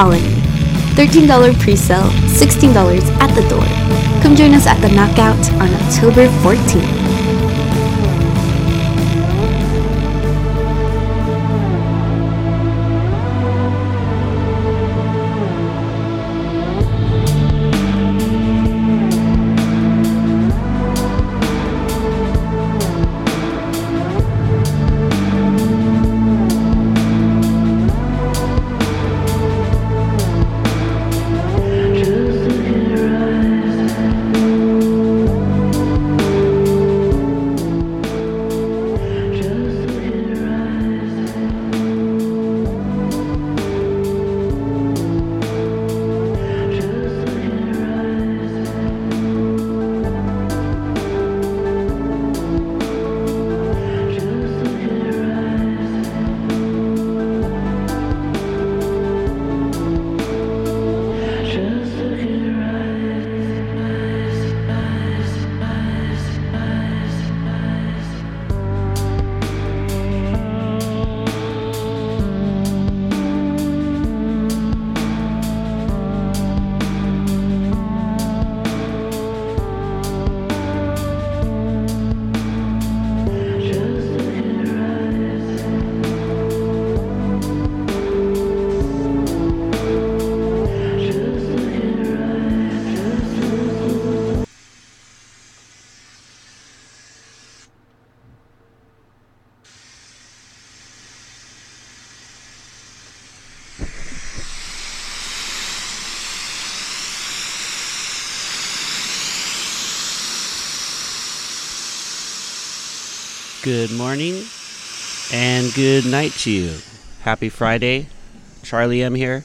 Colony. $13 pre-sale, $16 at the door. Come join us at the Knockout on October 14th. Good night to you. Happy Friday. Charlie M here.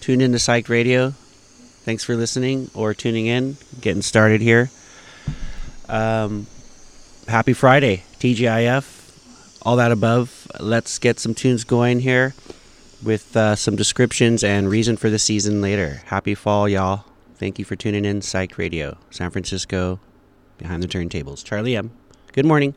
Tune in to Psych Radio. Thanks for listening or tuning in, getting started here. Um, happy Friday, TGIF, all that above. Let's get some tunes going here with uh, some descriptions and reason for the season later. Happy fall, y'all. Thank you for tuning in, Psych Radio, San Francisco, behind the turntables. Charlie M. Good morning.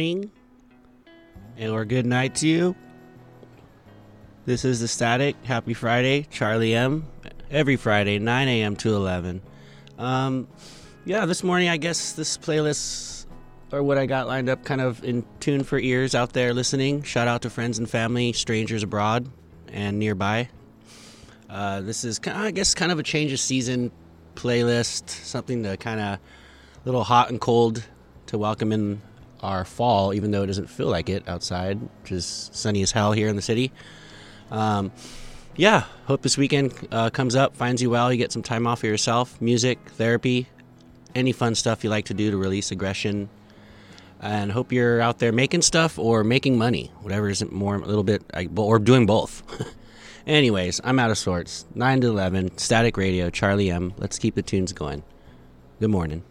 morning and or good night to you. This is The Static. Happy Friday, Charlie M. Every Friday, 9 a.m. to 11. Um, yeah, this morning, I guess this playlist or what I got lined up kind of in tune for ears out there listening. Shout out to friends and family, strangers abroad and nearby. Uh, this is, kind of, I guess, kind of a change of season playlist, something to kind of a little hot and cold to welcome in our fall, even though it doesn't feel like it outside, which is sunny as hell here in the city. Um, yeah, hope this weekend uh, comes up, finds you well, you get some time off for yourself, music, therapy, any fun stuff you like to do to release aggression. And hope you're out there making stuff or making money, whatever is more a little bit, or doing both. Anyways, I'm out of sorts. 9 to 11, Static Radio, Charlie M. Let's keep the tunes going. Good morning.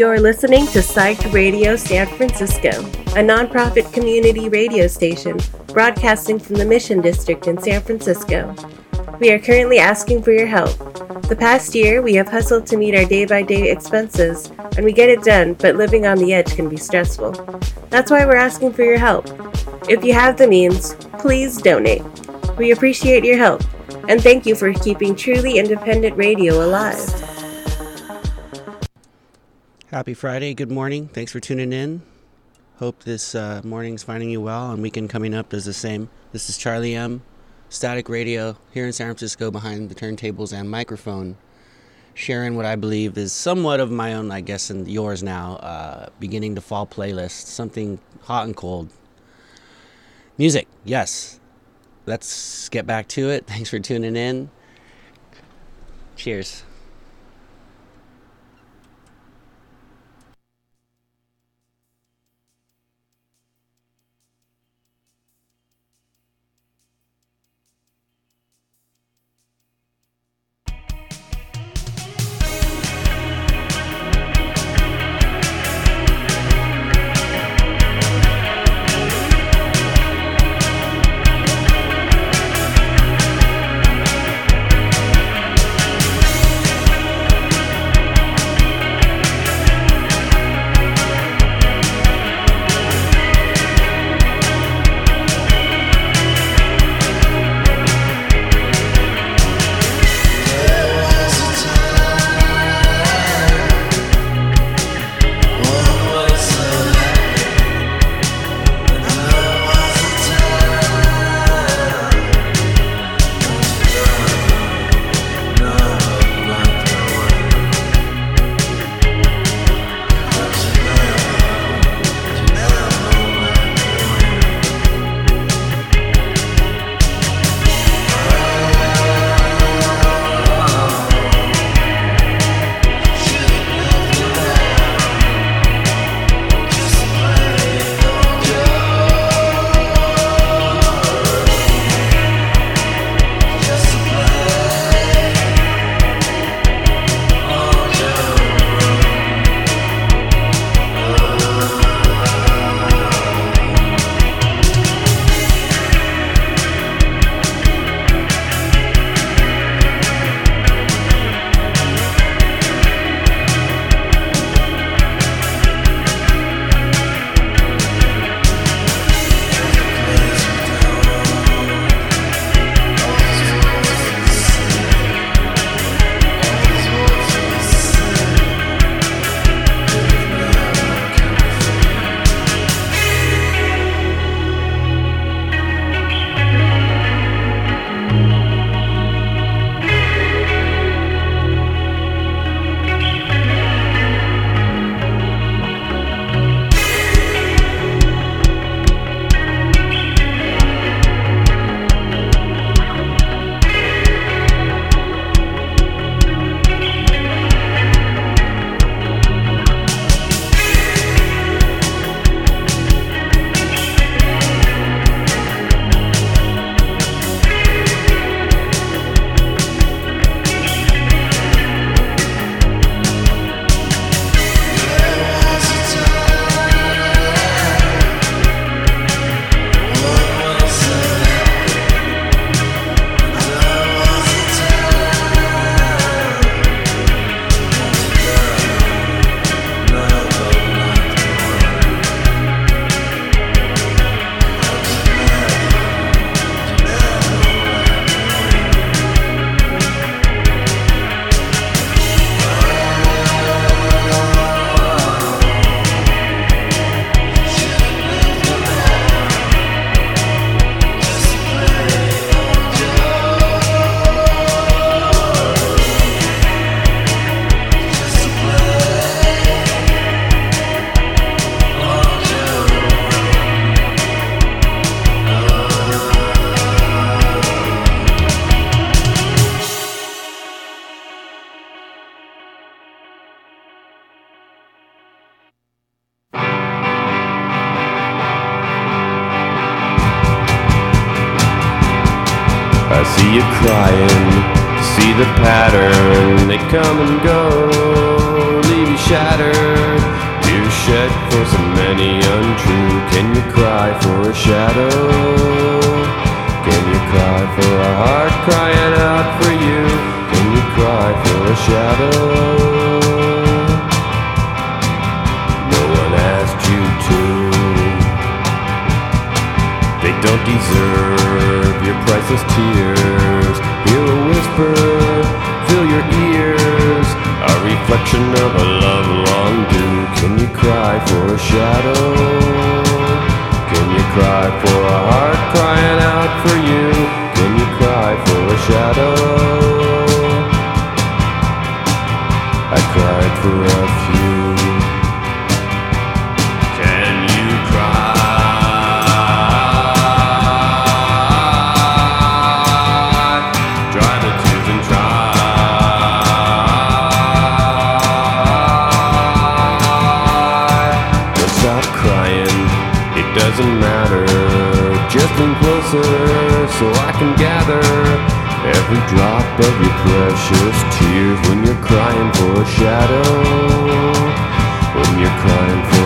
You're listening to Psyched Radio San Francisco, a nonprofit community radio station broadcasting from the Mission District in San Francisco. We are currently asking for your help. The past year, we have hustled to meet our day by day expenses, and we get it done, but living on the edge can be stressful. That's why we're asking for your help. If you have the means, please donate. We appreciate your help, and thank you for keeping truly independent radio alive. Happy Friday. Good morning. Thanks for tuning in. Hope this uh, morning's finding you well and weekend coming up is the same. This is Charlie M. Static Radio here in San Francisco behind the turntables and microphone, sharing what I believe is somewhat of my own, I guess, and yours now, uh, beginning to fall playlist. Something hot and cold. Music, yes. Let's get back to it. Thanks for tuning in. Cheers.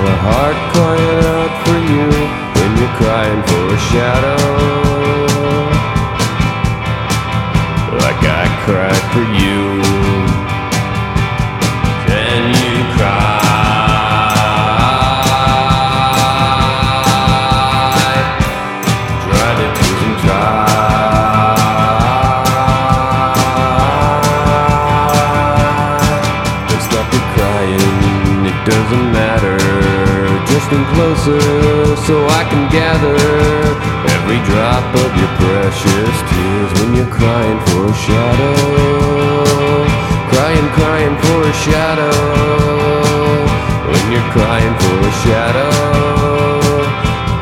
A heart crying out for you. When you're crying for a shadow. Like I cried for you. Closer so I can gather every drop of your precious tears when you're crying for a shadow. Crying, crying for a shadow. When you're crying for a shadow.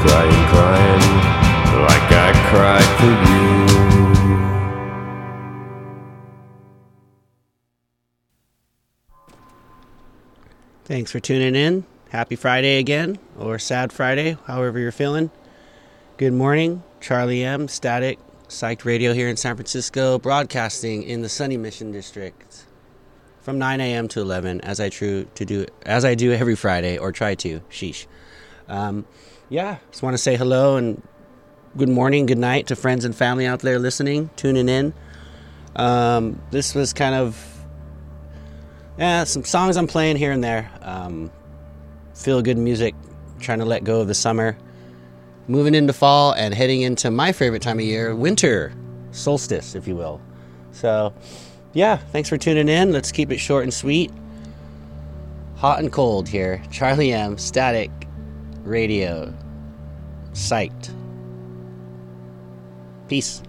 Crying, crying like I cried for you. Thanks for tuning in. Happy Friday again, or sad Friday, however you're feeling. Good morning, Charlie M. Static, Psyched Radio here in San Francisco, broadcasting in the Sunny Mission District from 9 a.m. to 11, as I true to do as I do every Friday, or try to. Sheesh. Um, yeah, just want to say hello and good morning, good night to friends and family out there listening, tuning in. Um, this was kind of yeah, some songs I'm playing here and there. Um, feel good music, trying to let go of the summer. Moving into fall and heading into my favorite time of year, winter, solstice, if you will. So, yeah, thanks for tuning in. Let's keep it short and sweet. Hot and cold here. Charlie M. Static Radio. Psyched. Peace.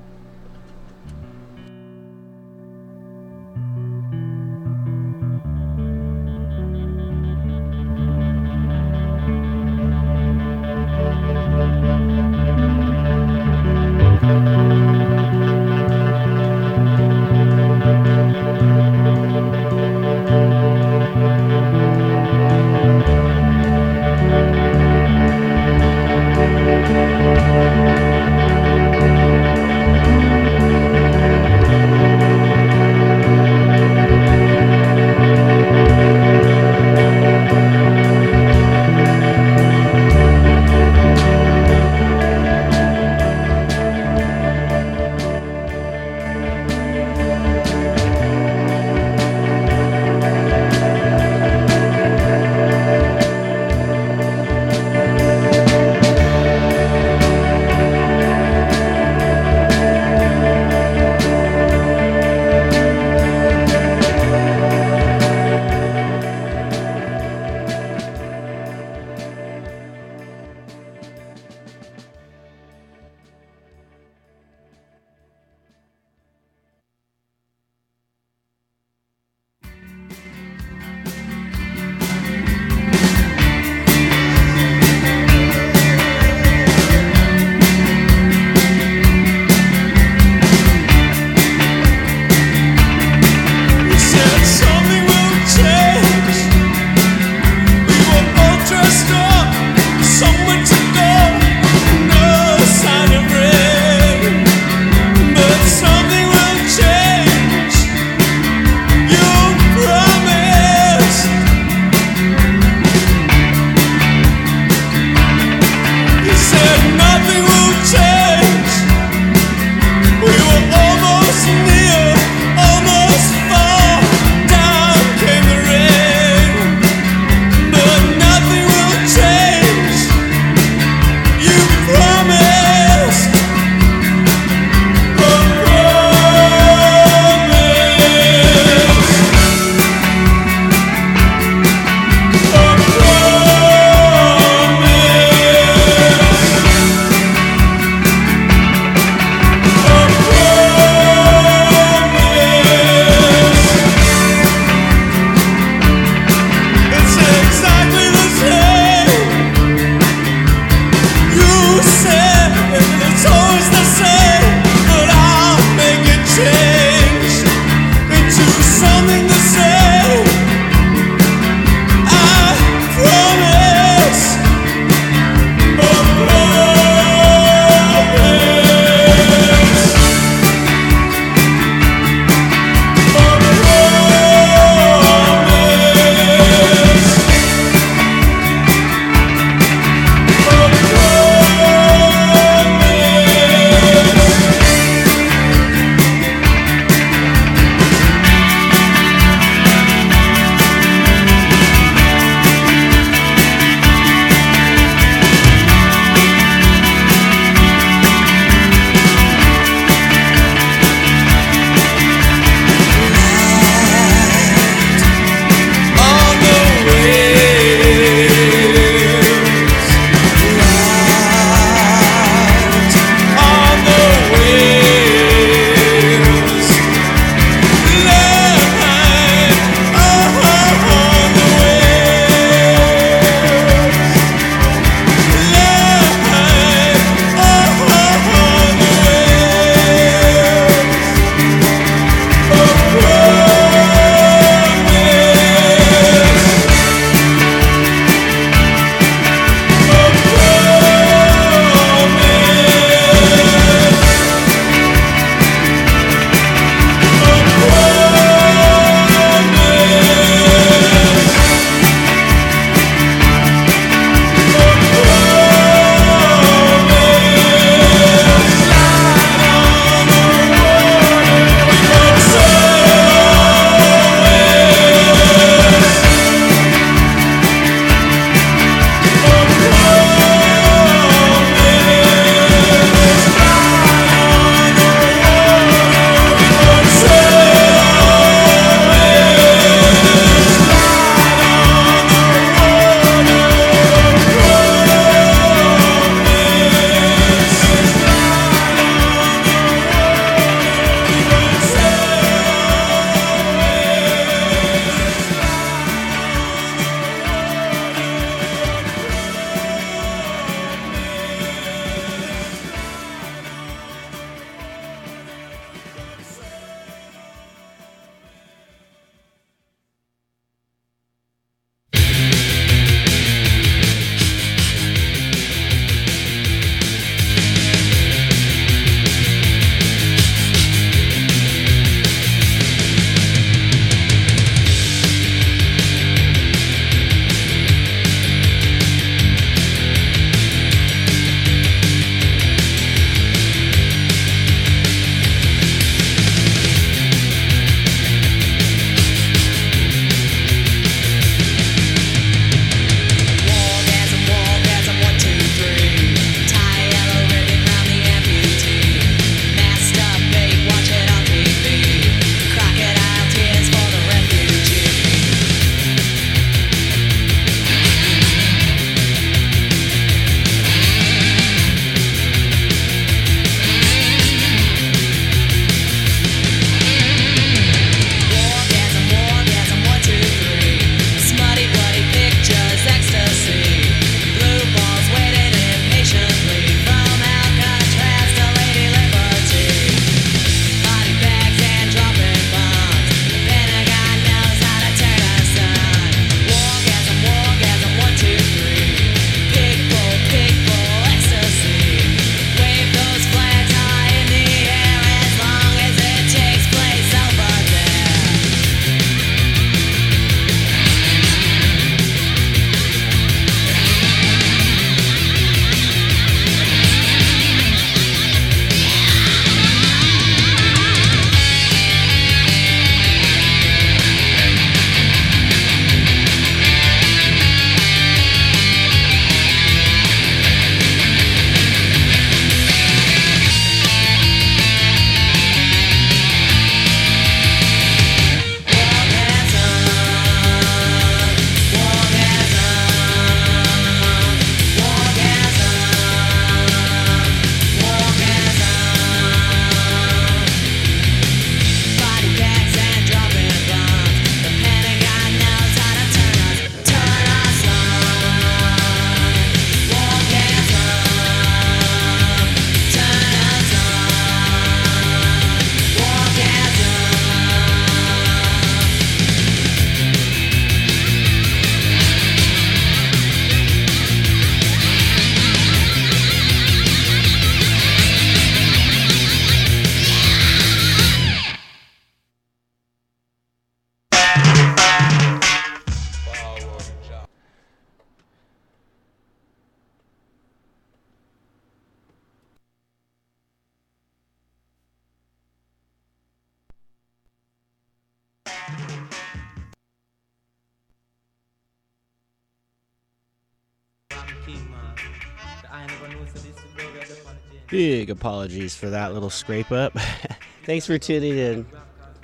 Big apologies for that little scrape up. Thanks for tuning in.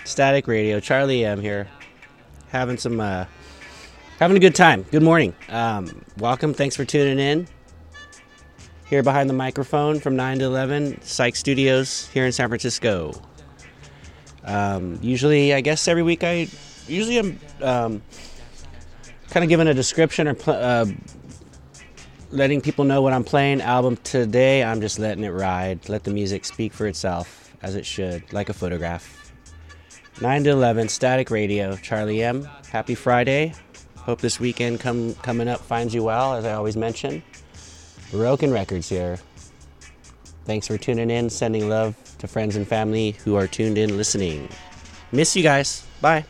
Static Radio, Charlie M here, having some, uh, having a good time. Good morning. Um, welcome. Thanks for tuning in. Here behind the microphone from 9 to 11, Psych Studios here in San Francisco. Um, usually, I guess every week I usually am um, kind of given a description or pl- uh, letting people know what I'm playing. Album today, I'm just letting it ride. Let the music speak for itself as it should, like a photograph. 9 to 11, Static Radio, Charlie M. Happy Friday. Hope this weekend come, coming up finds you well, as I always mention. Broken Records here. Thanks for tuning in, sending love to friends and family who are tuned in listening. Miss you guys. Bye.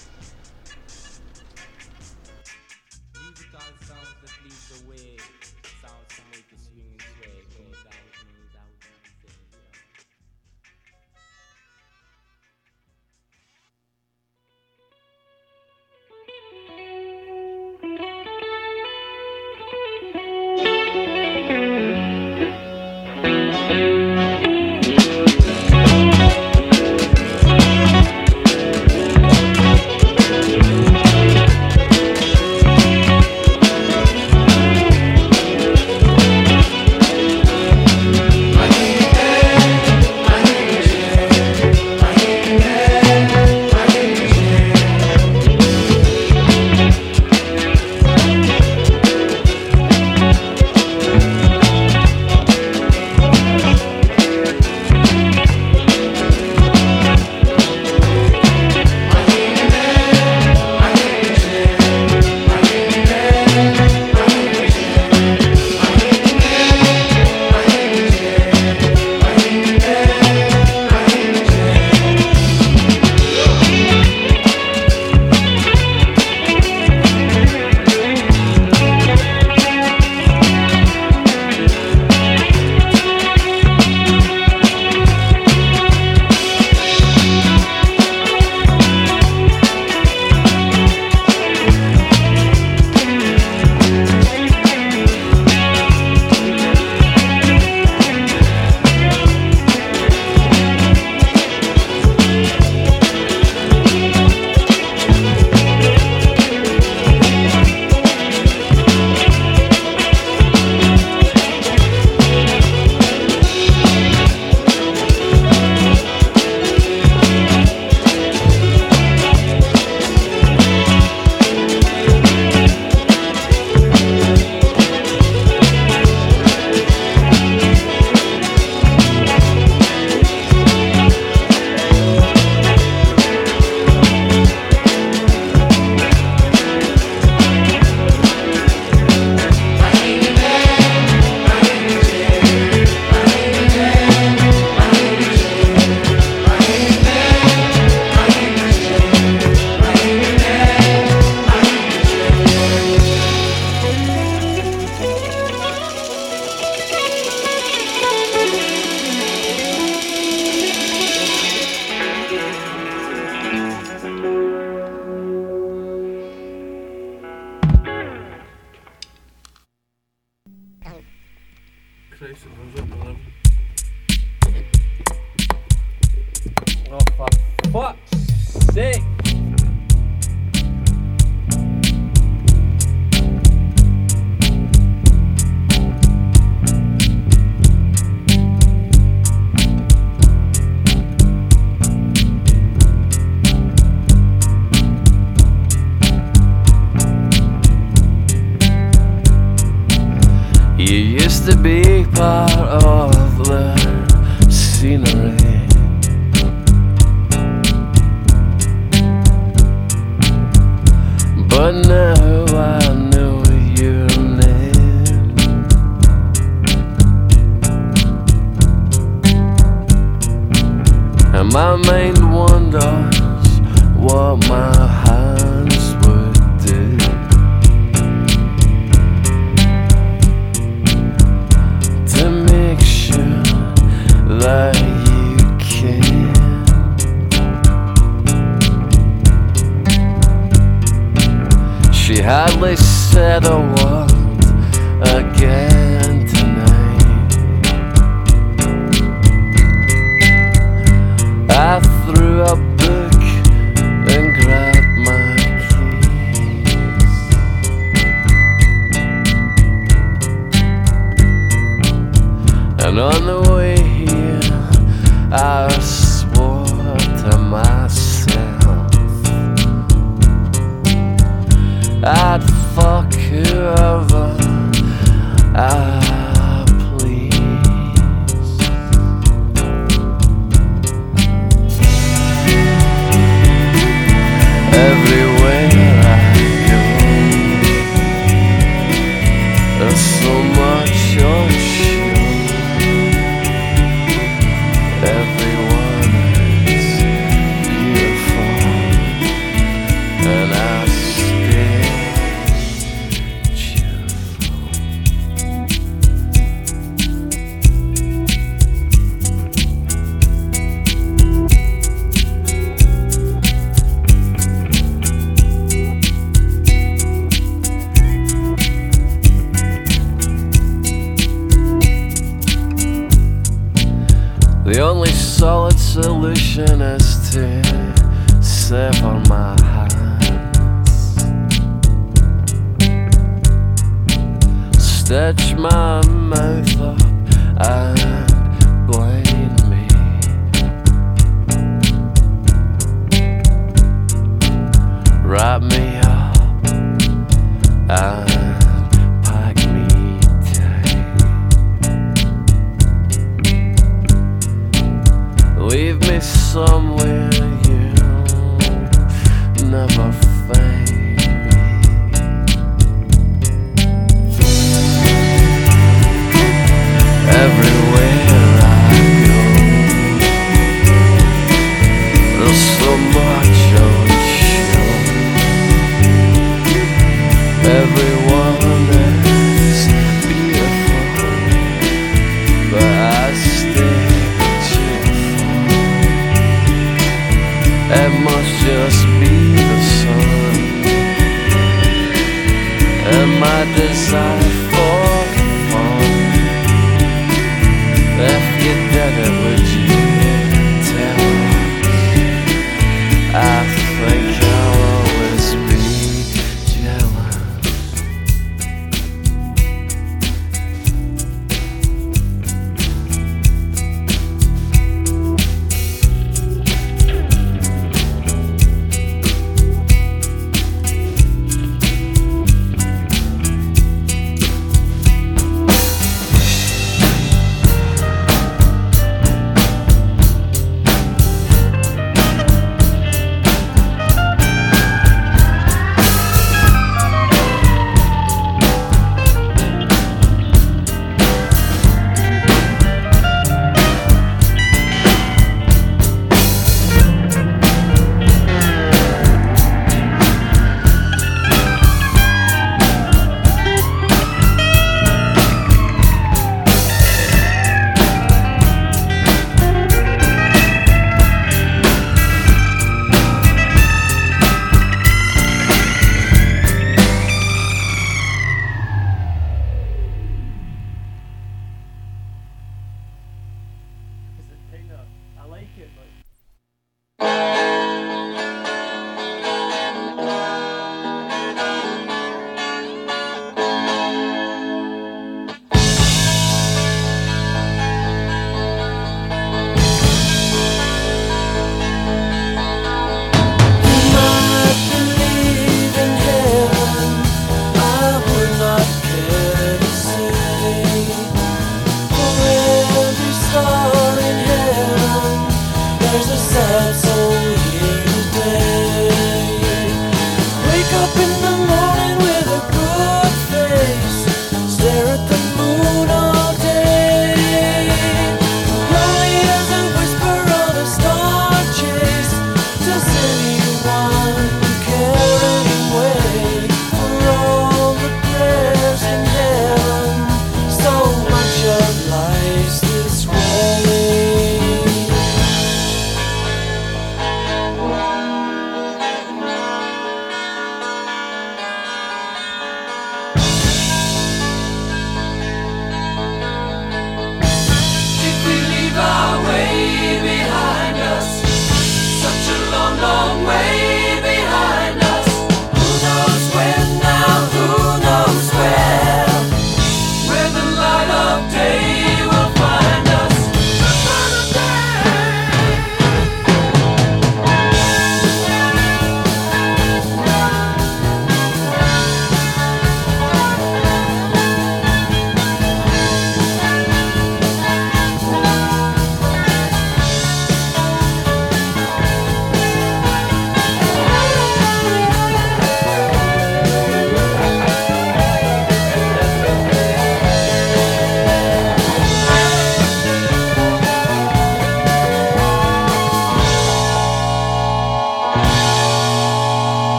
She hardly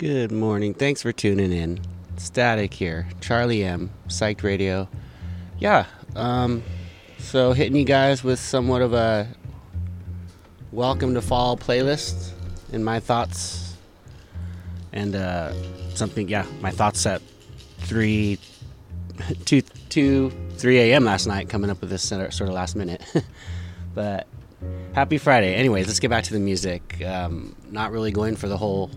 Good morning. Thanks for tuning in. Static here. Charlie M. Psyched Radio. Yeah. Um, so hitting you guys with somewhat of a welcome to fall playlist in my thoughts and uh, something. Yeah, my thoughts at three, two, two, three a.m. last night. Coming up with this sort of last minute, but happy Friday. Anyways, let's get back to the music. Um, not really going for the whole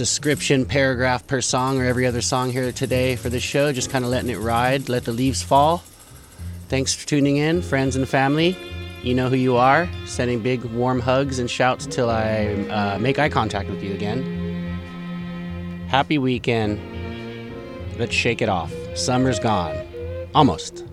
description paragraph per song or every other song here today for the show. Just kind of letting it ride, let the leaves fall. Thanks for tuning in, friends and family. You know who you are. Sending big warm hugs and shouts till I uh, make eye contact with you again. Happy weekend. Let's shake it off. Summer's gone. Almost.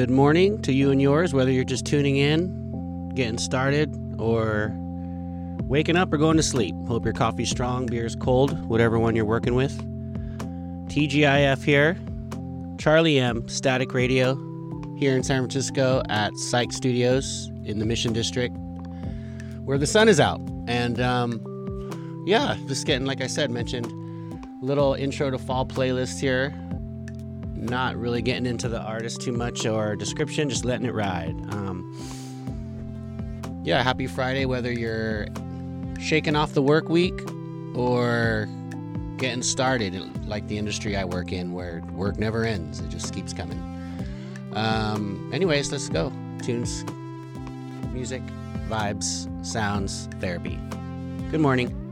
Good morning to you and yours, whether you're just tuning in, getting started, or waking up or going to sleep. Hope your coffee's strong, beer's cold, whatever one you're working with. TGIF here. Charlie M, Static Radio, here in San Francisco at Psych Studios in the Mission District, where the sun is out. And um, yeah, just getting, like I said, mentioned, little intro to fall playlist here. Not really getting into the artist too much or description, just letting it ride. Um, yeah, happy Friday, whether you're shaking off the work week or getting started, like the industry I work in, where work never ends, it just keeps coming. Um, anyways, let's go. Tunes, music, vibes, sounds, therapy. Good morning.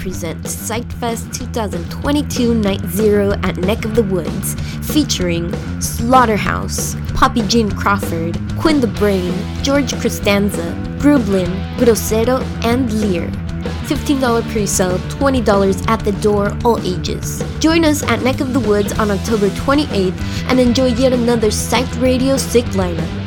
Present Psyched 2022 Night Zero at Neck of the Woods, featuring Slaughterhouse, Poppy Jean Crawford, Quinn the Brain, George Costanza, Grublin, Grosero, and Lear. $15 pre-sale, $20 at the door, all ages. Join us at Neck of the Woods on October 28th and enjoy yet another Psyched Radio sick lineup.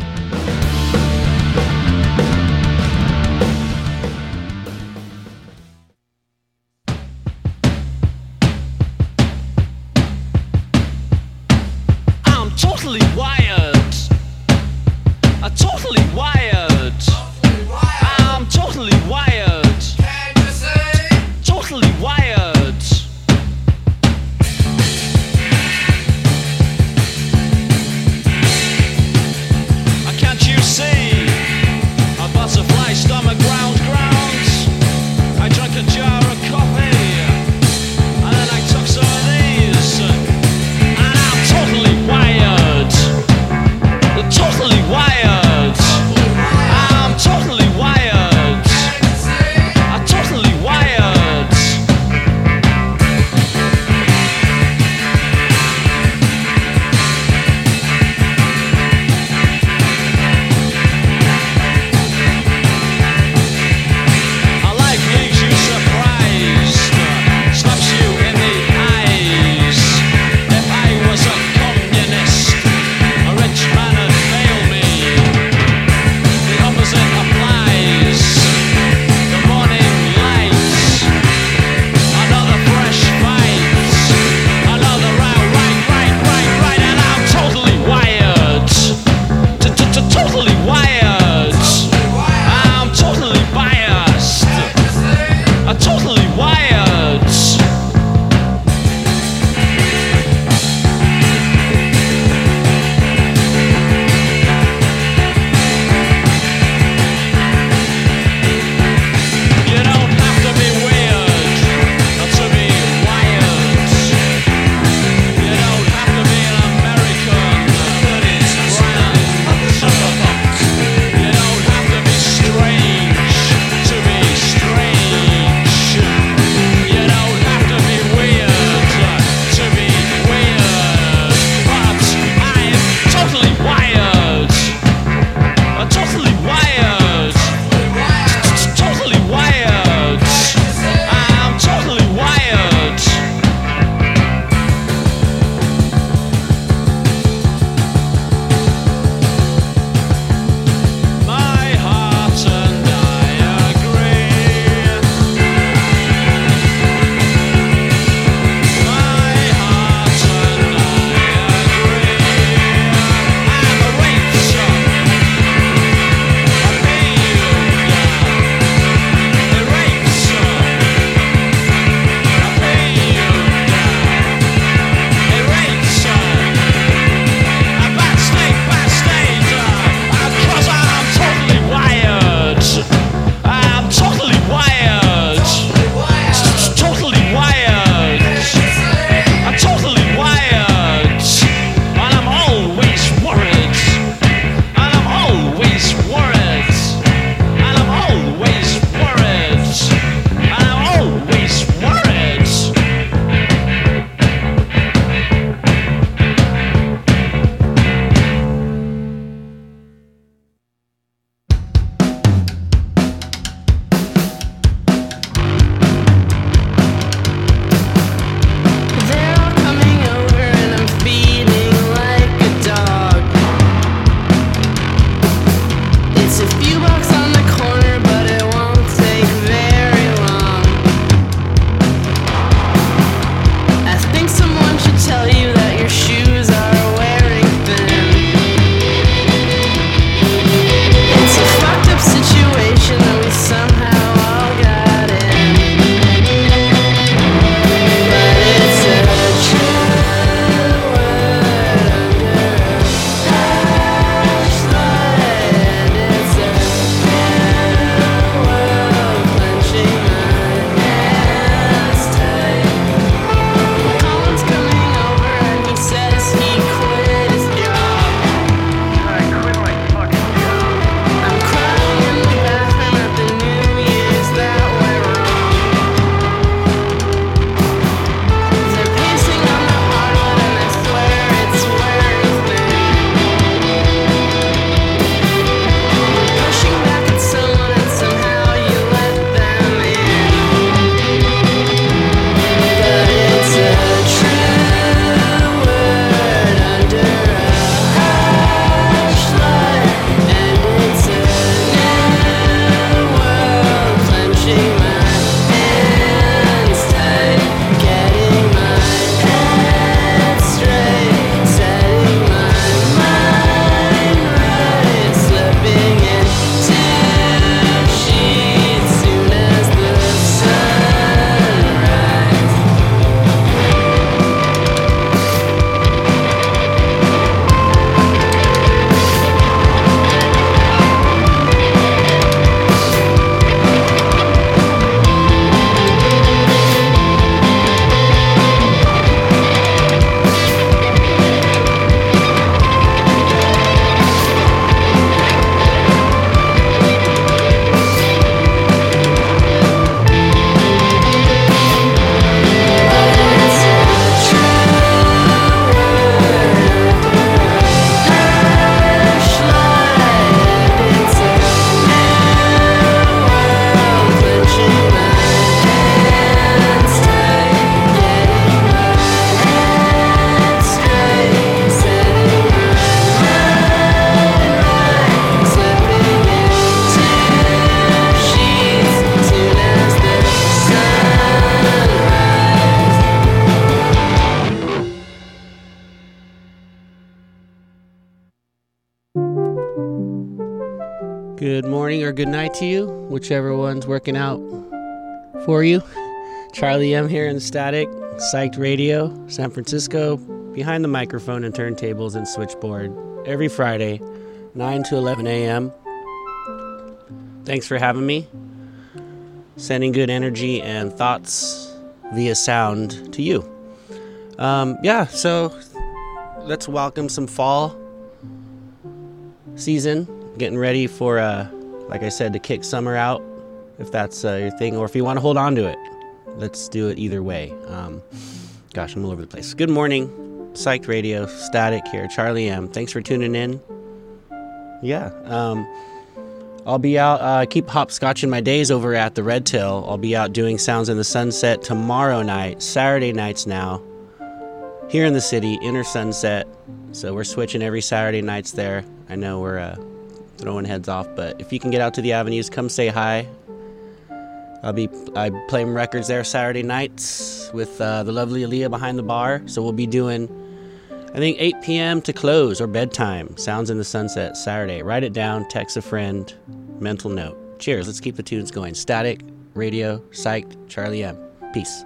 Working out for you. Charlie M here in Static, Psyched Radio, San Francisco, behind the microphone and turntables and switchboard every Friday, 9 to 11 a.m. Thanks for having me. Sending good energy and thoughts via sound to you. Um, yeah, so let's welcome some fall season. Getting ready for, uh, like I said, to kick summer out, if that's uh, your thing, or if you want to hold on to it. Let's do it either way. Um, gosh, I'm all over the place. Good morning, Psyched Radio, Static here, Charlie M. Thanks for tuning in. Yeah, um, I'll be out, uh, keep hopscotching my days over at the Red Tail. I'll be out doing Sounds in the Sunset tomorrow night, Saturday nights now, here in the city, Inner Sunset. So we're switching every Saturday nights there. I know we're uh, throwing heads off, but if you can get out to the avenues, come say hi. I'll be I playing records there Saturday nights with uh, the lovely Aaliyah behind the bar. So we'll be doing, I think 8 p.m. to close or bedtime. Sounds in the Sunset Saturday. Write it down. Text a friend. Mental note. Cheers. Let's keep the tunes going. Static Radio Psyched Charlie M. Peace.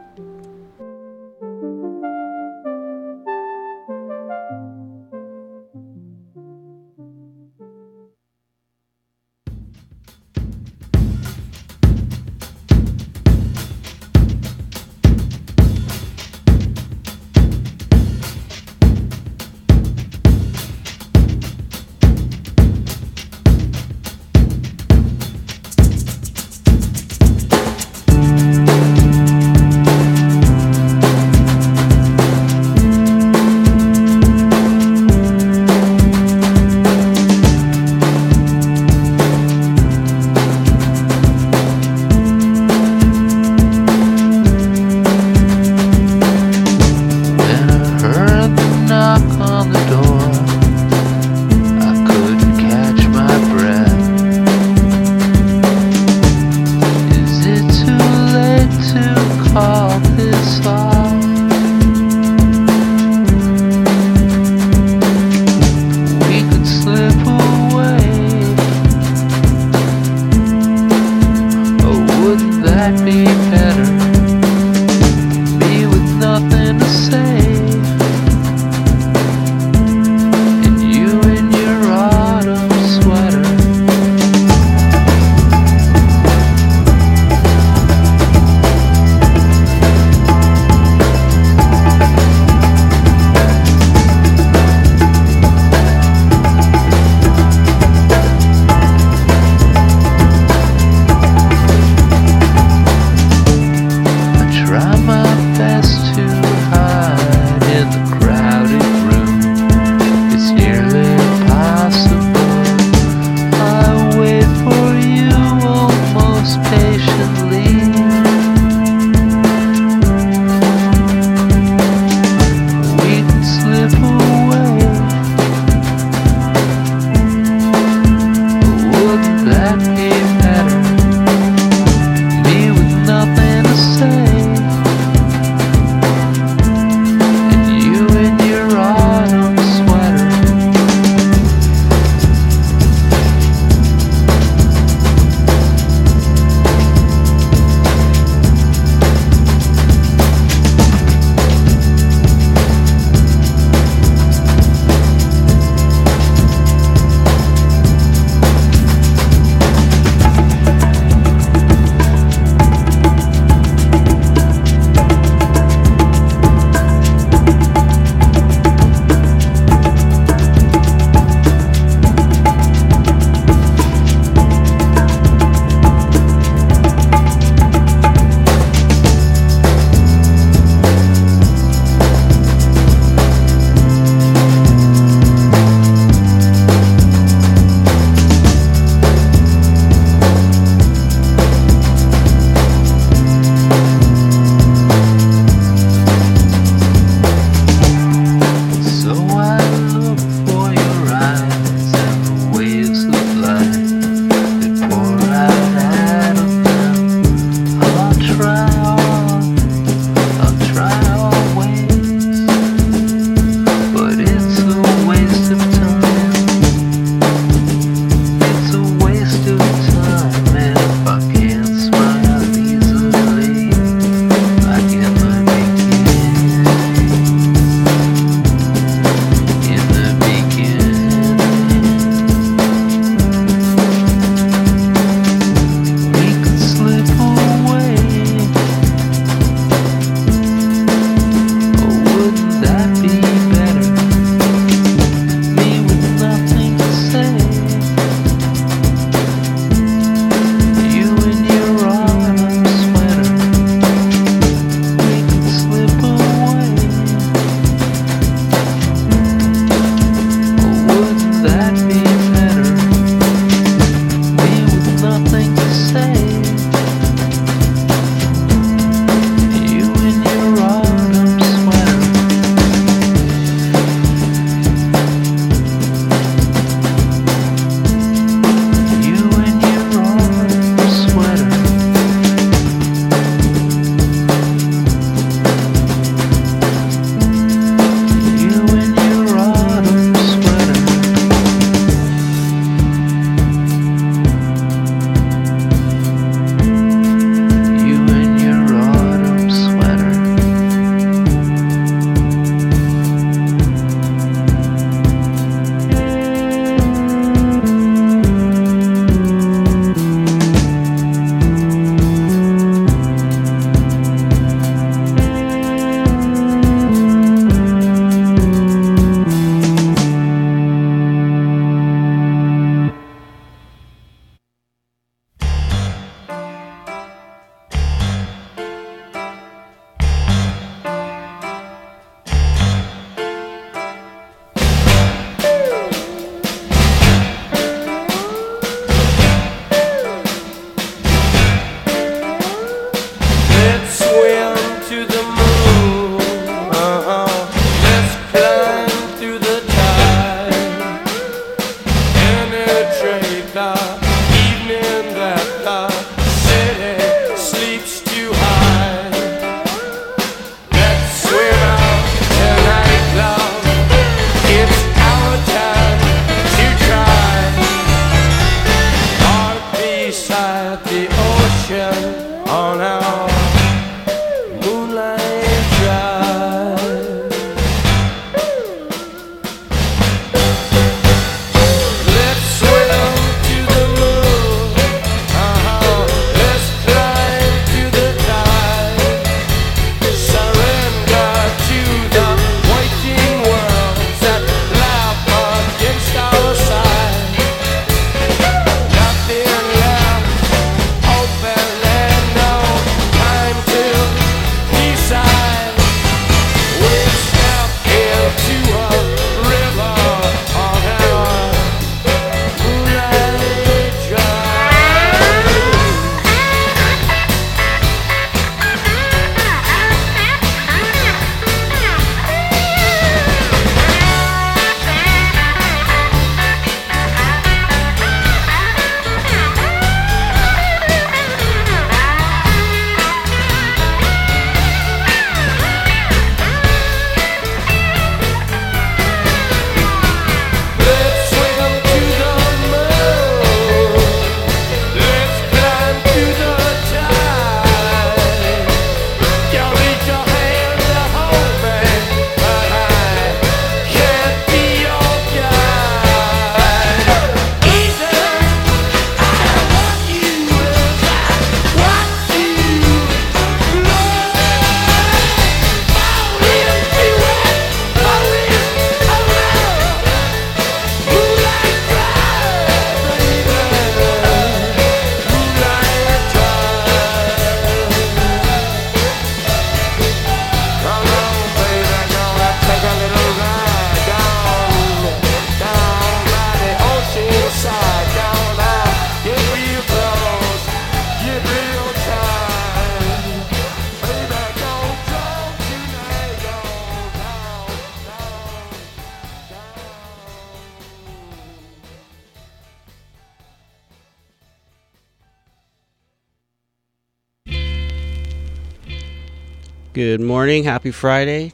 Good morning. Happy Friday.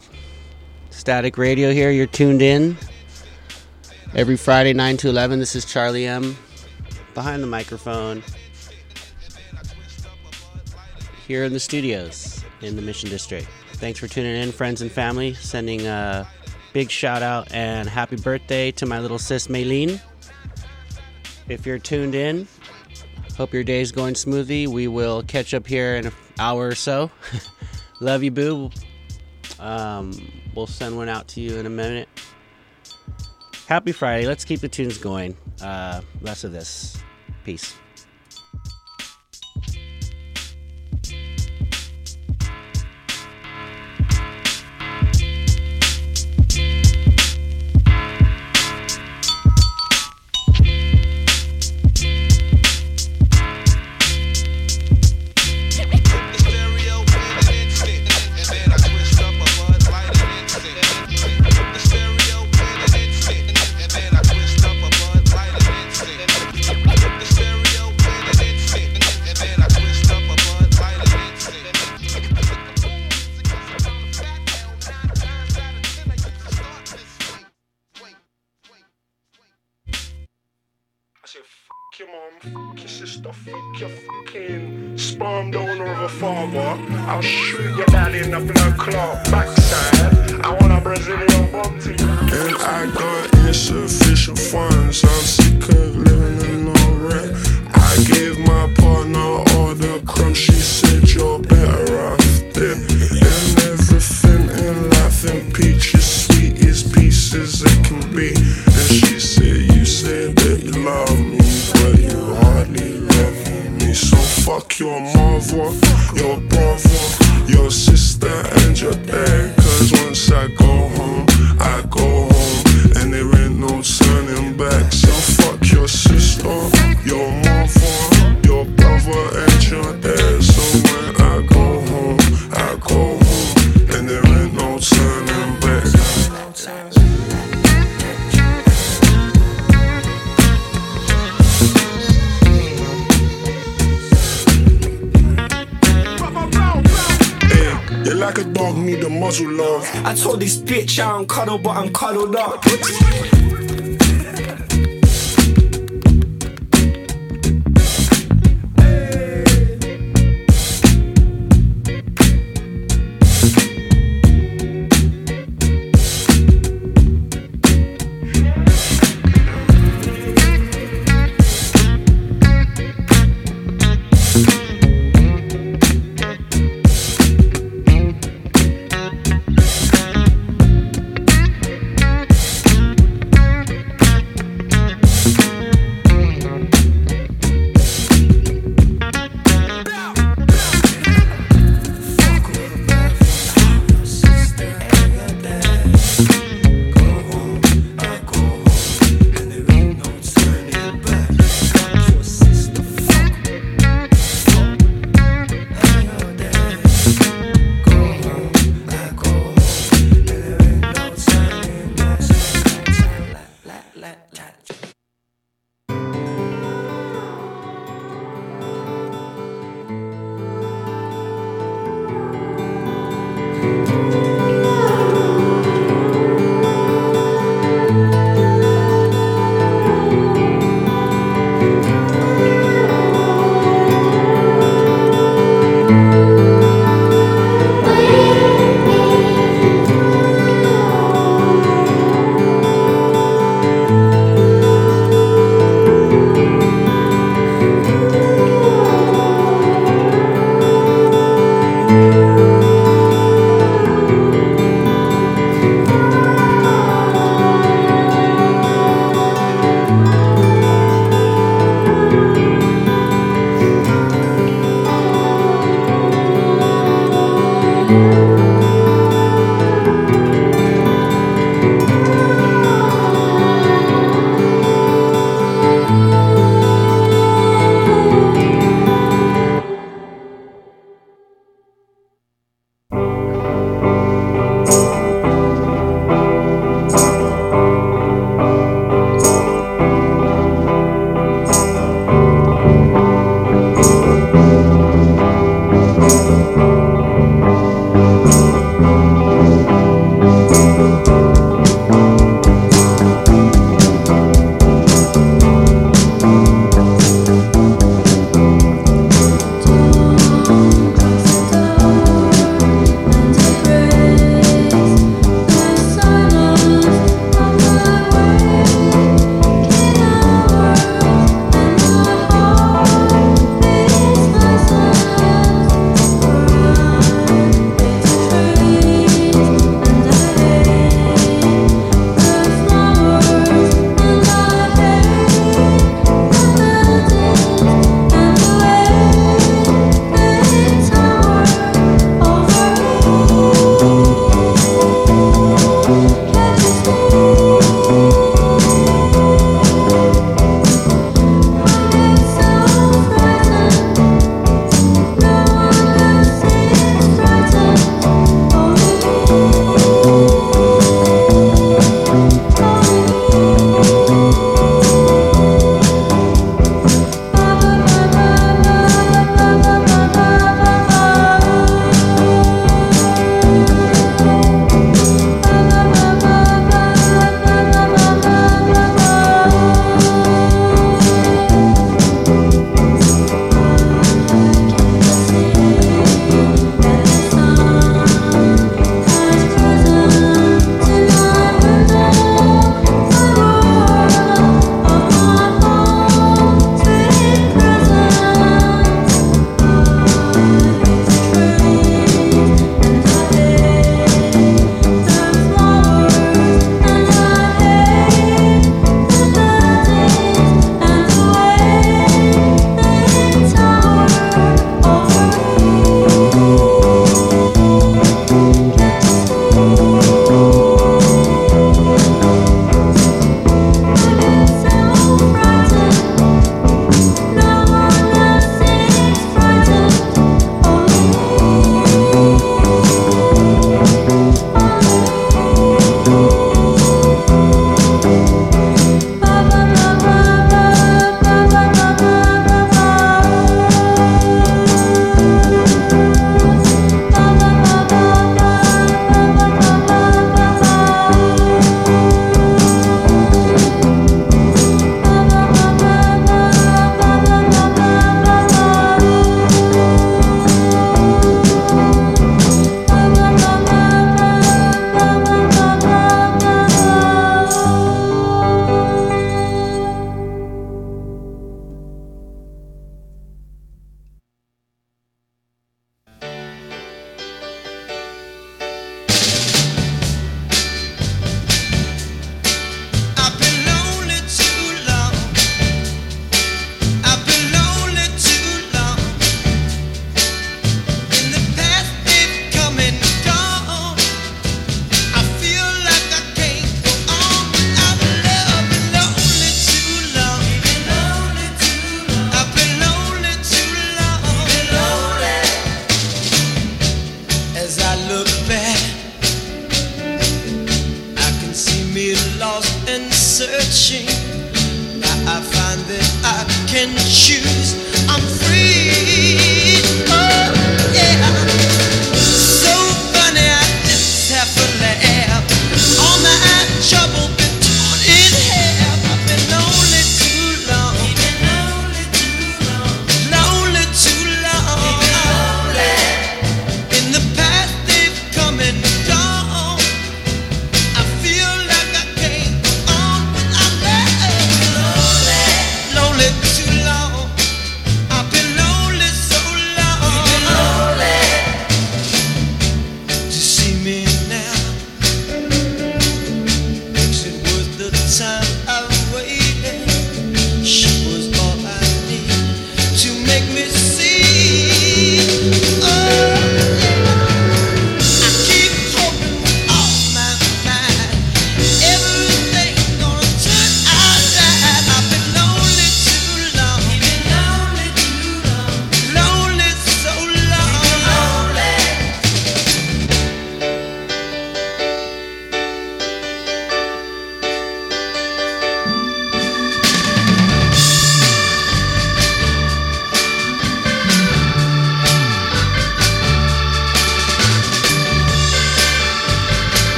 Static Radio here. You're tuned in every Friday, 9 to 11. This is Charlie M. behind the microphone here in the studios in the Mission District. Thanks for tuning in, friends and family. Sending a big shout out and happy birthday to my little sis Maylene. If you're tuned in, hope your day's going smoothly. We will catch up here in an hour or so. Love you, boo. Um, we'll send one out to you in a minute. Happy Friday. Let's keep the tunes going. Uh, less of this. Peace.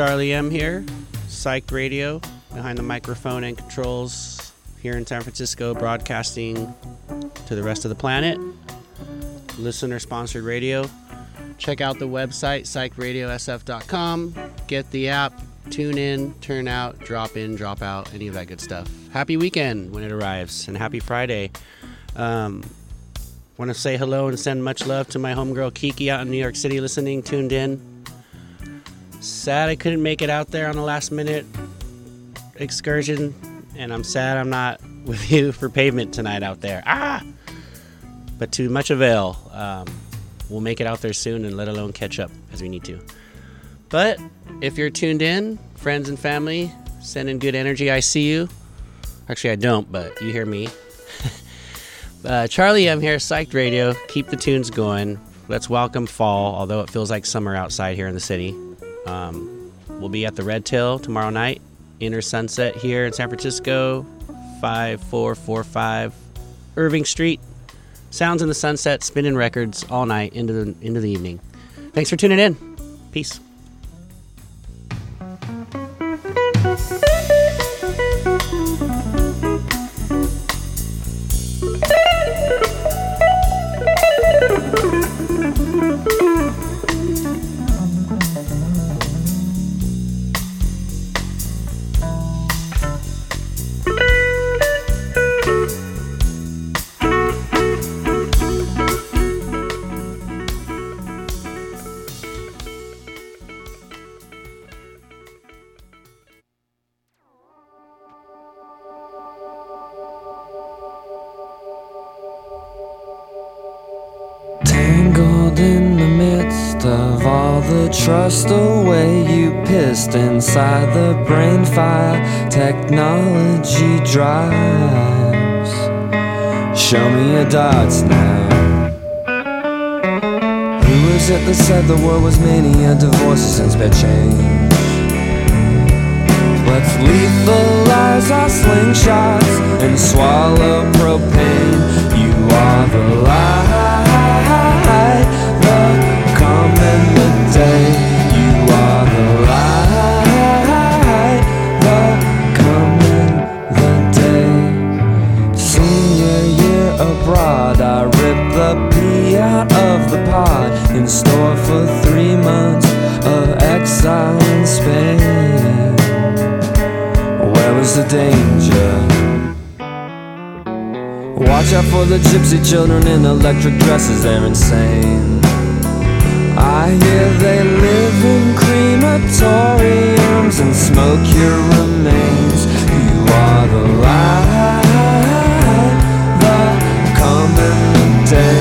Charlie M here, Psyched Radio, behind the microphone and controls here in San Francisco, broadcasting to the rest of the planet. Listener sponsored radio. Check out the website, psychedradiosf.com. Get the app, tune in, turn out, drop in, drop out, any of that good stuff. Happy weekend when it arrives, and happy Friday. Um, Want to say hello and send much love to my homegirl Kiki out in New York City listening, tuned in. Sad I couldn't make it out there on the last minute excursion, and I'm sad I'm not with you for pavement tonight out there. Ah! But to much avail. Um, we'll make it out there soon and let alone catch up as we need to. But if you're tuned in, friends and family, sending good energy, I see you. Actually, I don't, but you hear me. Uh, Charlie M here, Psyched Radio. Keep the tunes going. Let's welcome fall, although it feels like summer outside here in the city. Um, we'll be at the Red Tail tomorrow night, Inner Sunset here in San Francisco, 5445 Irving Street. Sounds in the sunset, spinning records all night into the into the evening. Thanks for tuning in. Peace. Inside the brain fire technology drives. Show me your dots now. Who was it that said the world was many a divorces and spare change? Let's lethalize our slingshots and swallow propane. You are the light, in Spain. Where was the danger? Watch out for the gypsy children in electric dresses, they're insane. I hear they live in crematoriums and smoke your remains. You are the light the day.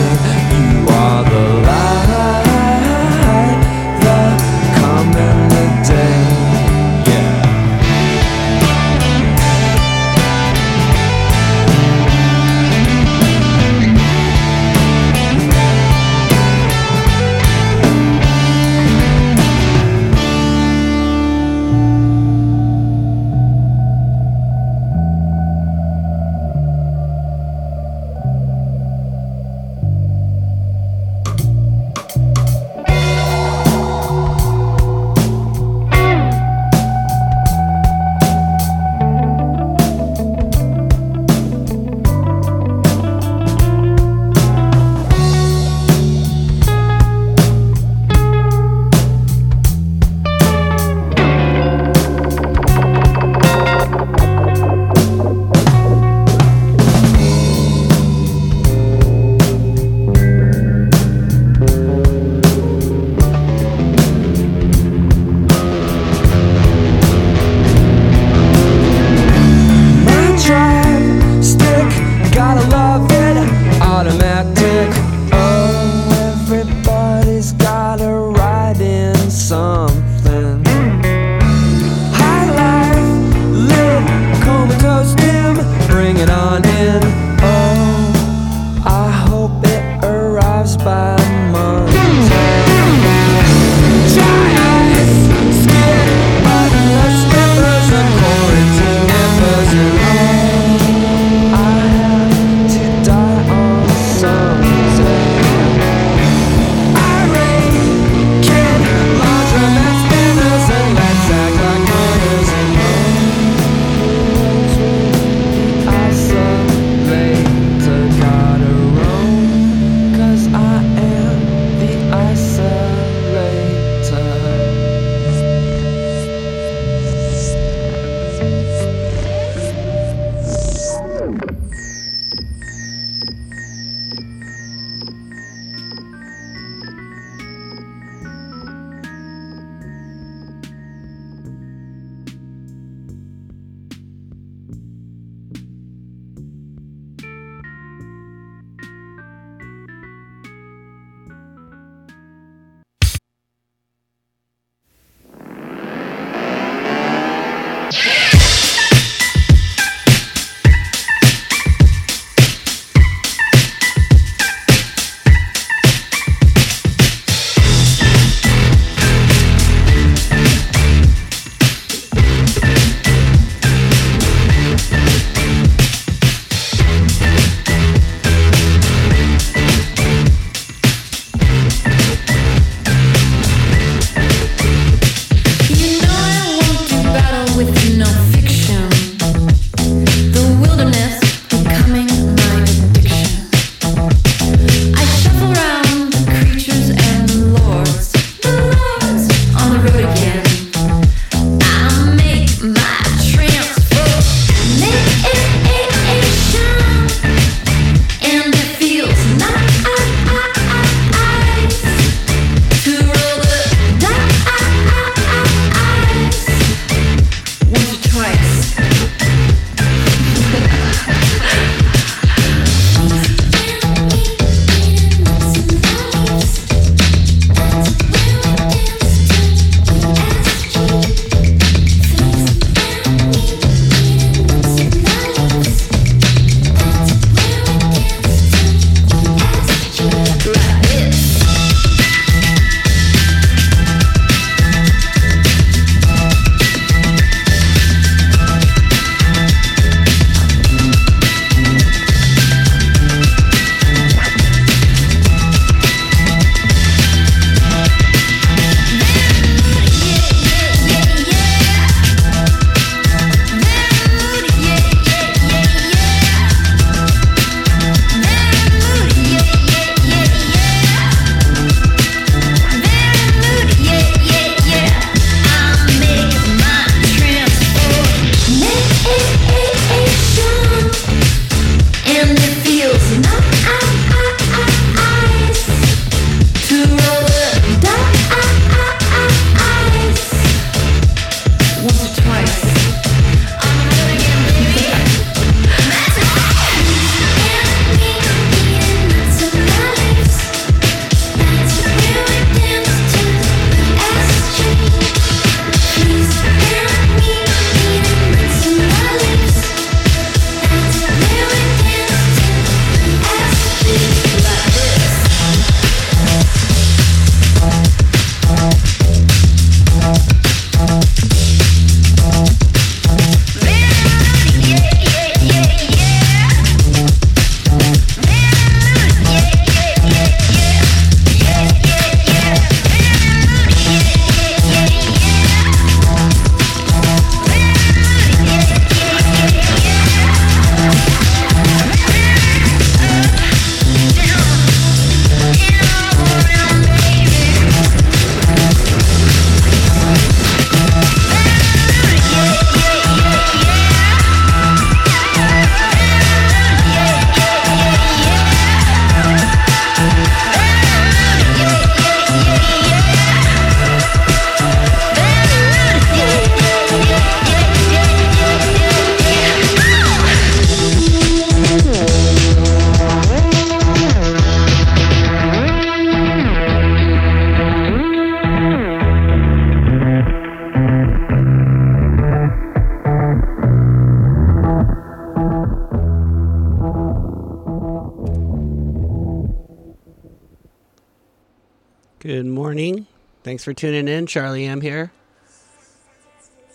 For tuning in. Charlie M here.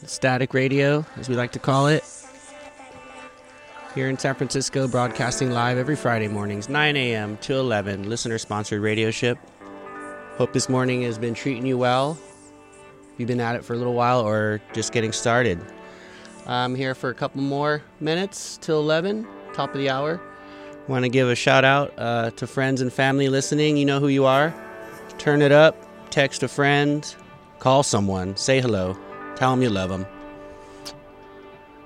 Static Radio, as we like to call it. Here in San Francisco, broadcasting live every Friday mornings, 9 a.m. to 11, listener sponsored radio ship. Hope this morning has been treating you well. You've been at it for a little while or just getting started. I'm here for a couple more minutes till 11, top of the hour. Want to give a shout out uh, to friends and family listening. You know who you are. Turn it up, text a friend, call someone, say hello, tell them you love them.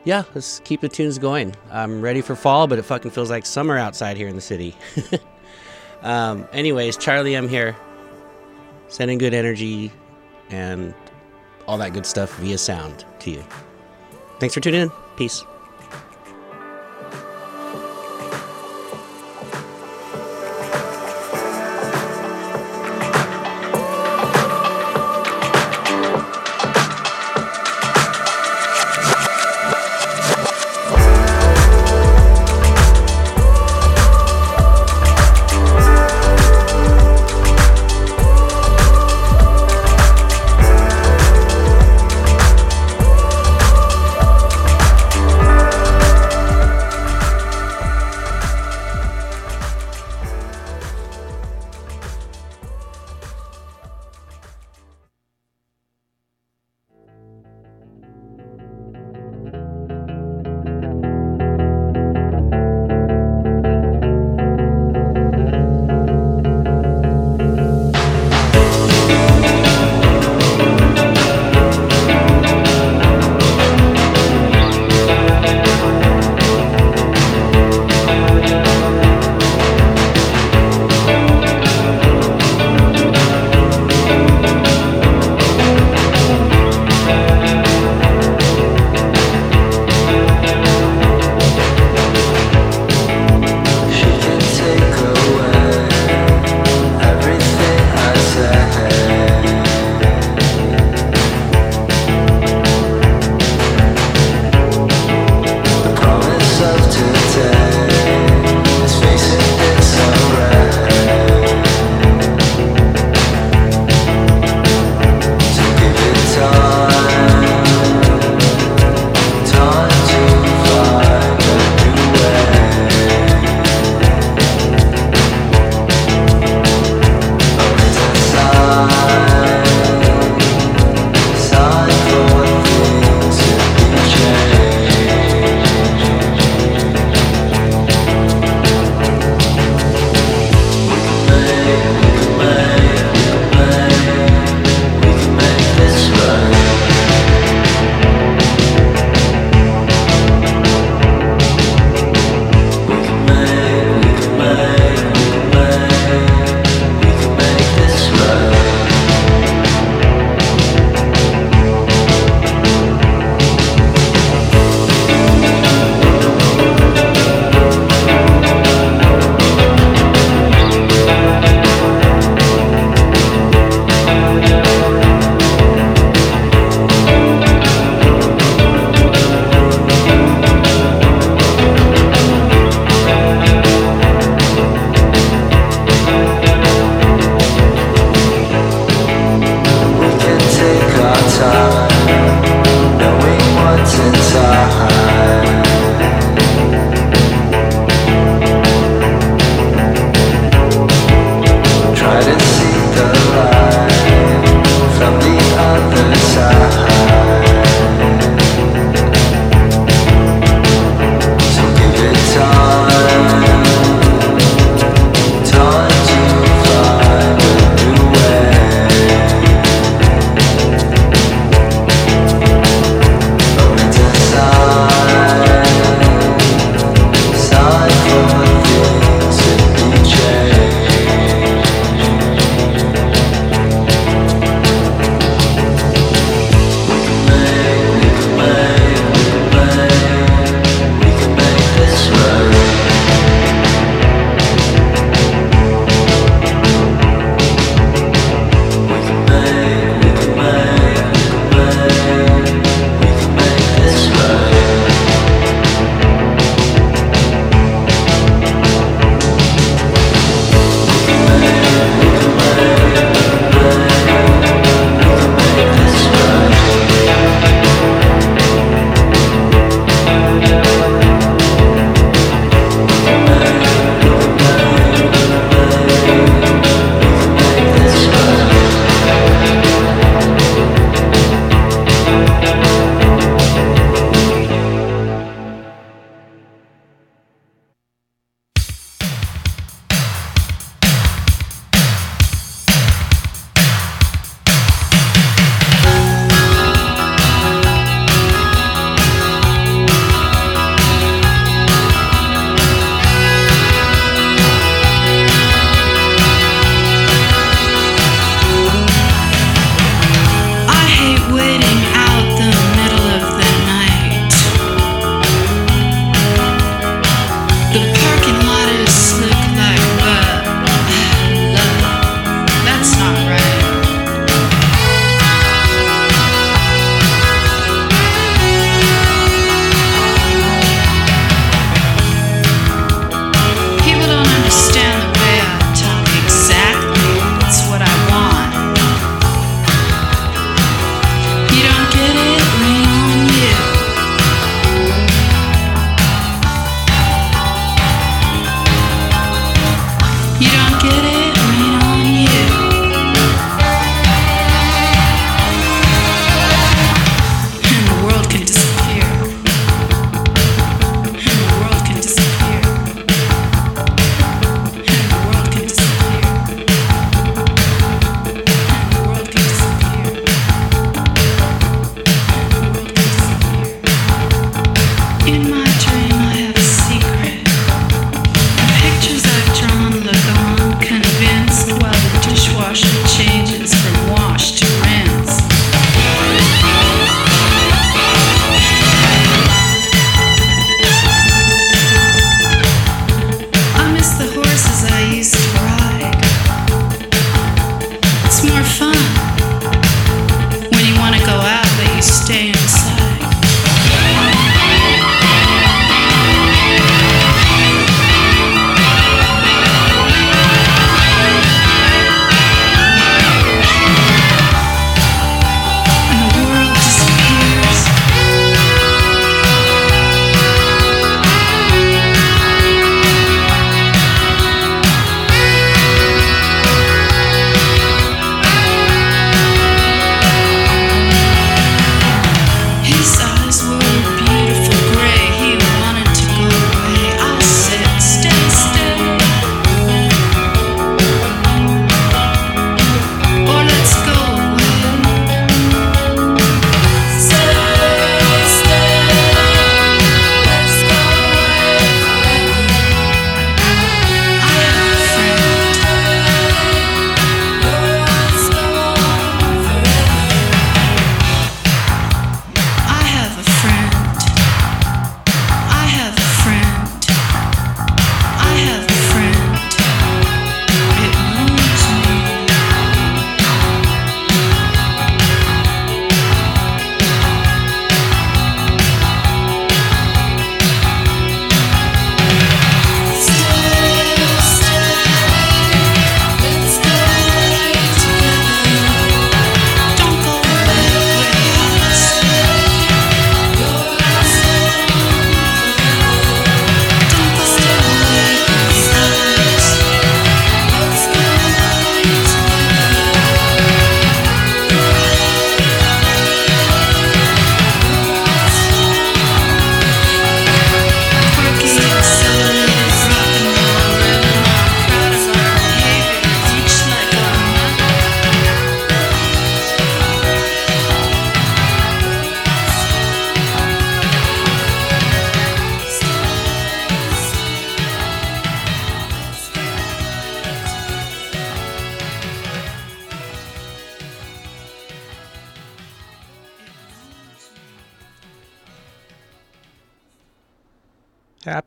Yeah, let's keep the tunes going. I'm ready for fall, but it fucking feels like summer outside here in the city. um, anyways, Charlie, I'm here. Sending good energy and all that good stuff via sound to you. Thanks for tuning in. Peace.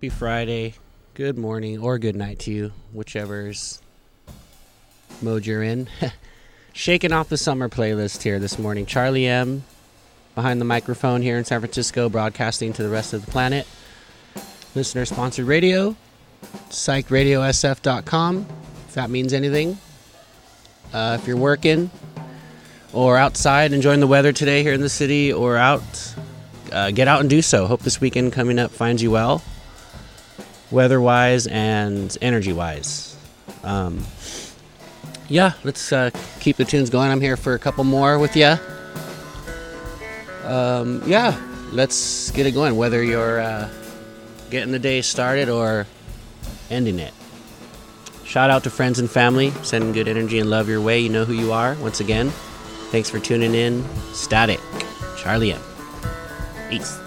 Happy Friday. Good morning or good night to you, whichever's mode you're in. Shaking off the summer playlist here this morning. Charlie M behind the microphone here in San Francisco, broadcasting to the rest of the planet. Listener sponsored radio, psychradiosf.com, if that means anything. Uh, if you're working or outside enjoying the weather today here in the city or out, uh, get out and do so. Hope this weekend coming up finds you well, weather wise and energy wise. Um, yeah, let's uh, keep the tunes going. I'm here for a couple more with you. Um, yeah, let's get it going. Whether you're uh, getting the day started or ending it. Shout out to friends and family, sending good energy and love your way. You know who you are. Once again, thanks for tuning in. Static, Charlie M. Peace.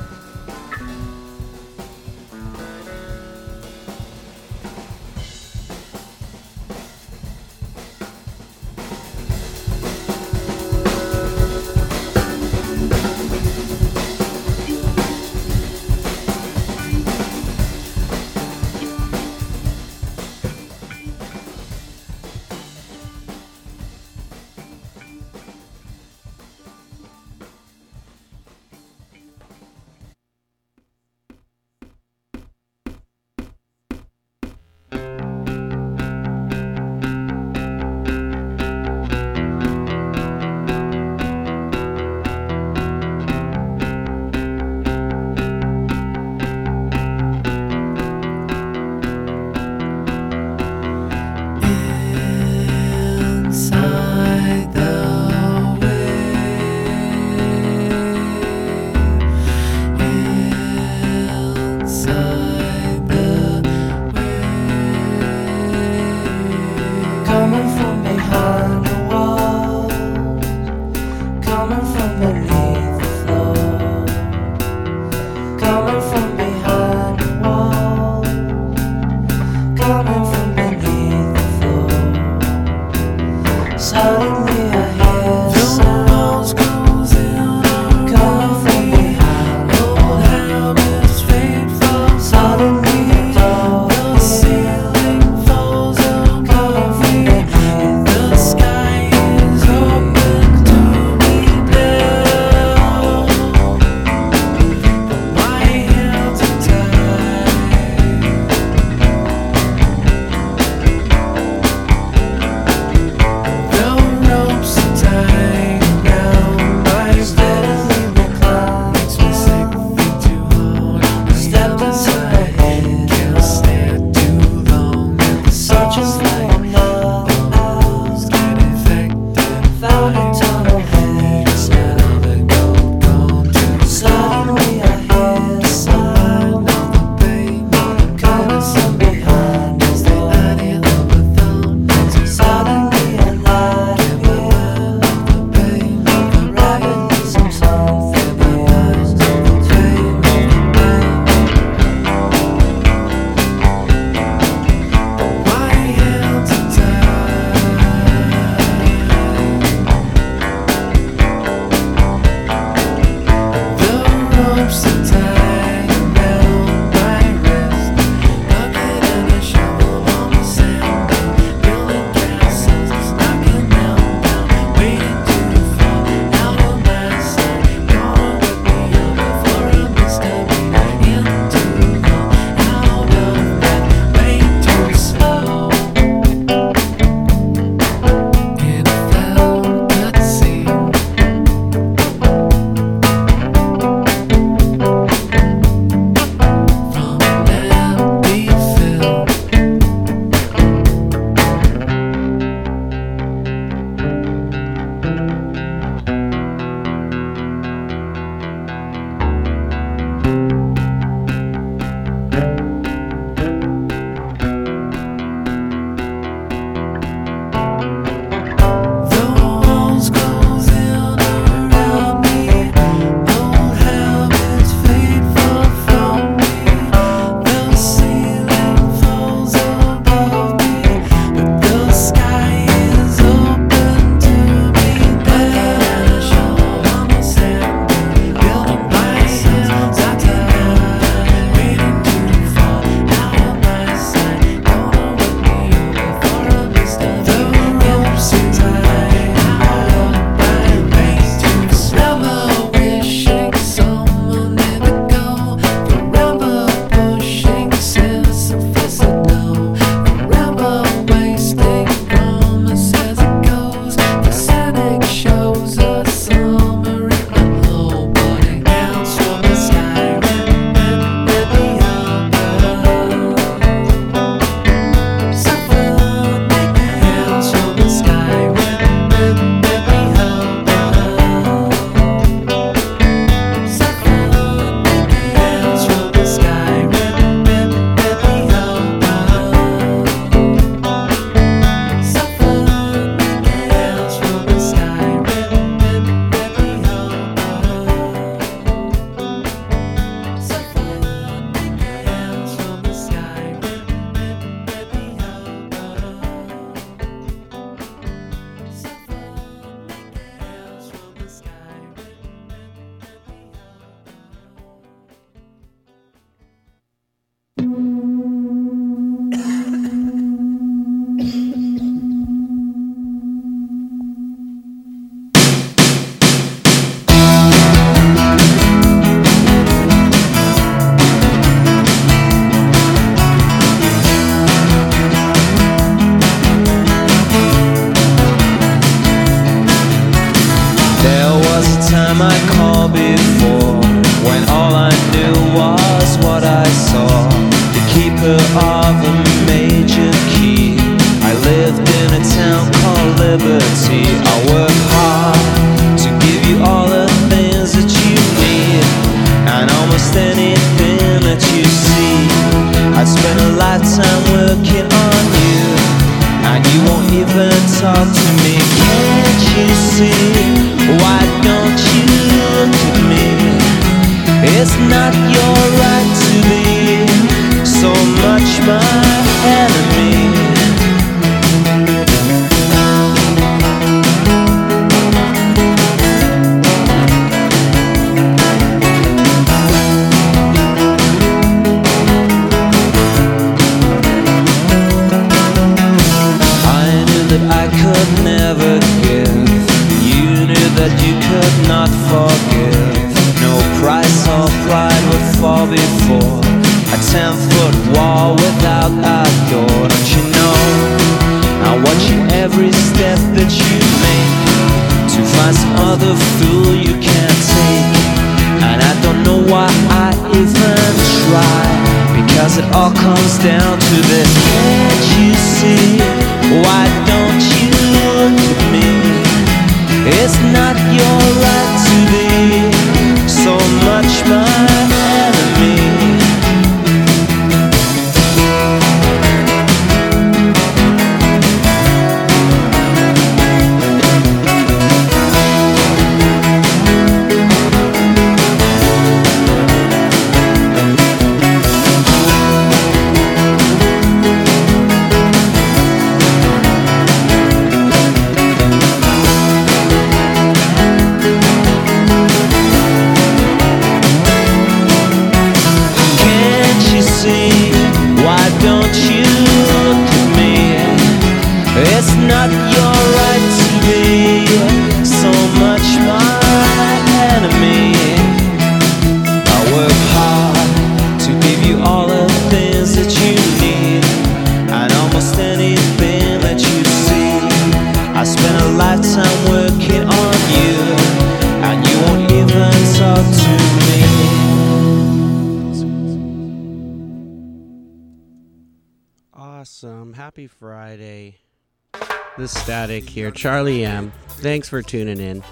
Here. Charlie M. Thanks for tuning in.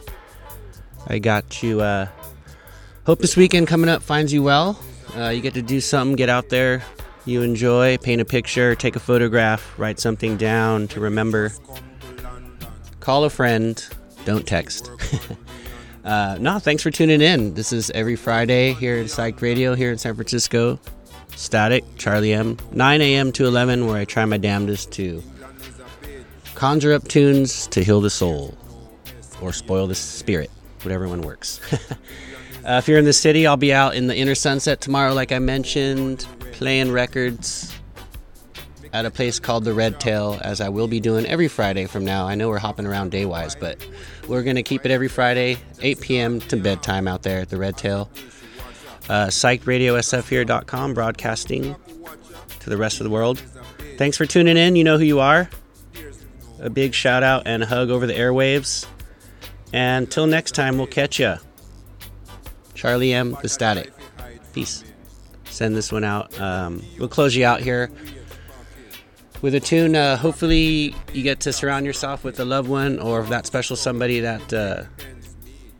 I got you. Uh, hope this weekend coming up finds you well. Uh, you get to do something, get out there, you enjoy, paint a picture, take a photograph, write something down to remember. Call a friend, don't text. uh, no, thanks for tuning in. This is every Friday here at Psych Radio here in San Francisco. Static, Charlie M. 9 a.m. to 11, where I try my damnedest to conjure up tunes to heal the soul or spoil the spirit, whatever one works. uh, if you're in the city, I'll be out in the inner sunset tomorrow, like I mentioned, playing records at a place called the Red Tail, as I will be doing every Friday from now. I know we're hopping around day wise, but we're going to keep it every Friday, 8 p.m. to bedtime out there at the Red Tail. Uh, psychedradiosfhere.com, broadcasting to the rest of the world. Thanks for tuning in. You know who you are. A big shout out and a hug over the airwaves. And till next time, we'll catch ya. Charlie M. The Static. Peace. Send this one out. Um, we'll close you out here with a tune. Uh, hopefully, you get to surround yourself with a loved one or that special somebody that uh,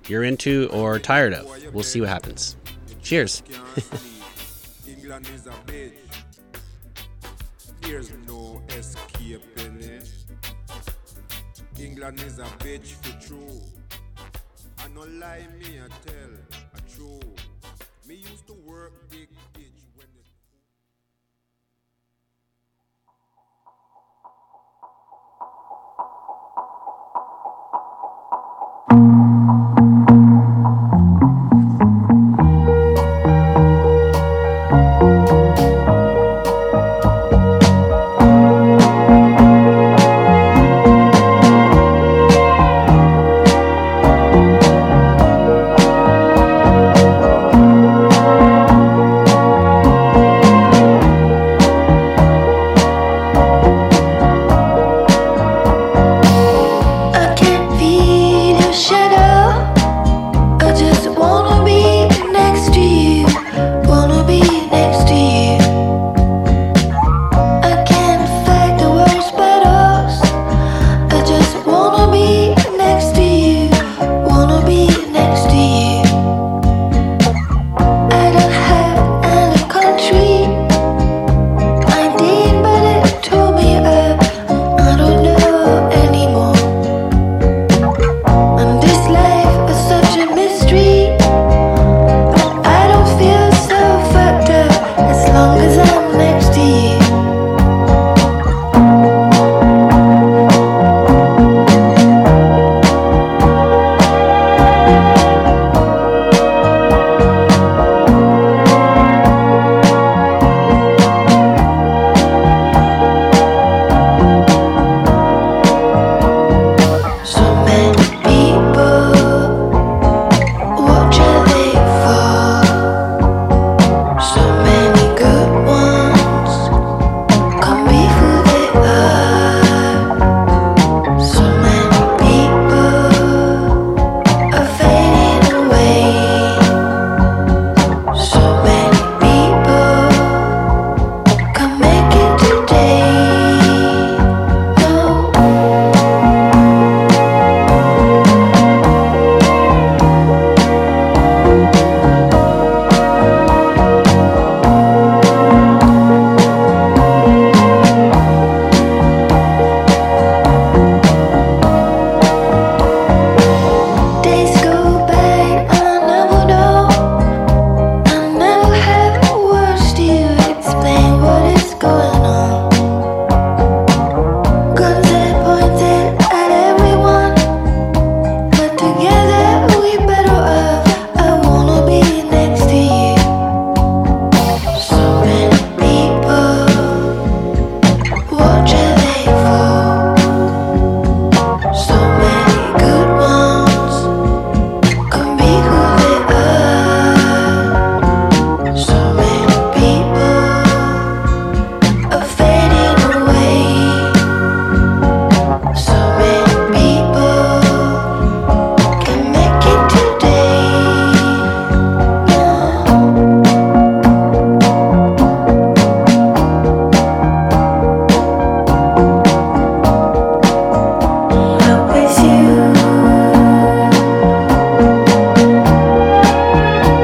you're into or tired of. We'll see what happens. Cheers. England is a bitch. There's no escaping it. England is a bitch for true. I no lie, me I tell a true. Me used to work big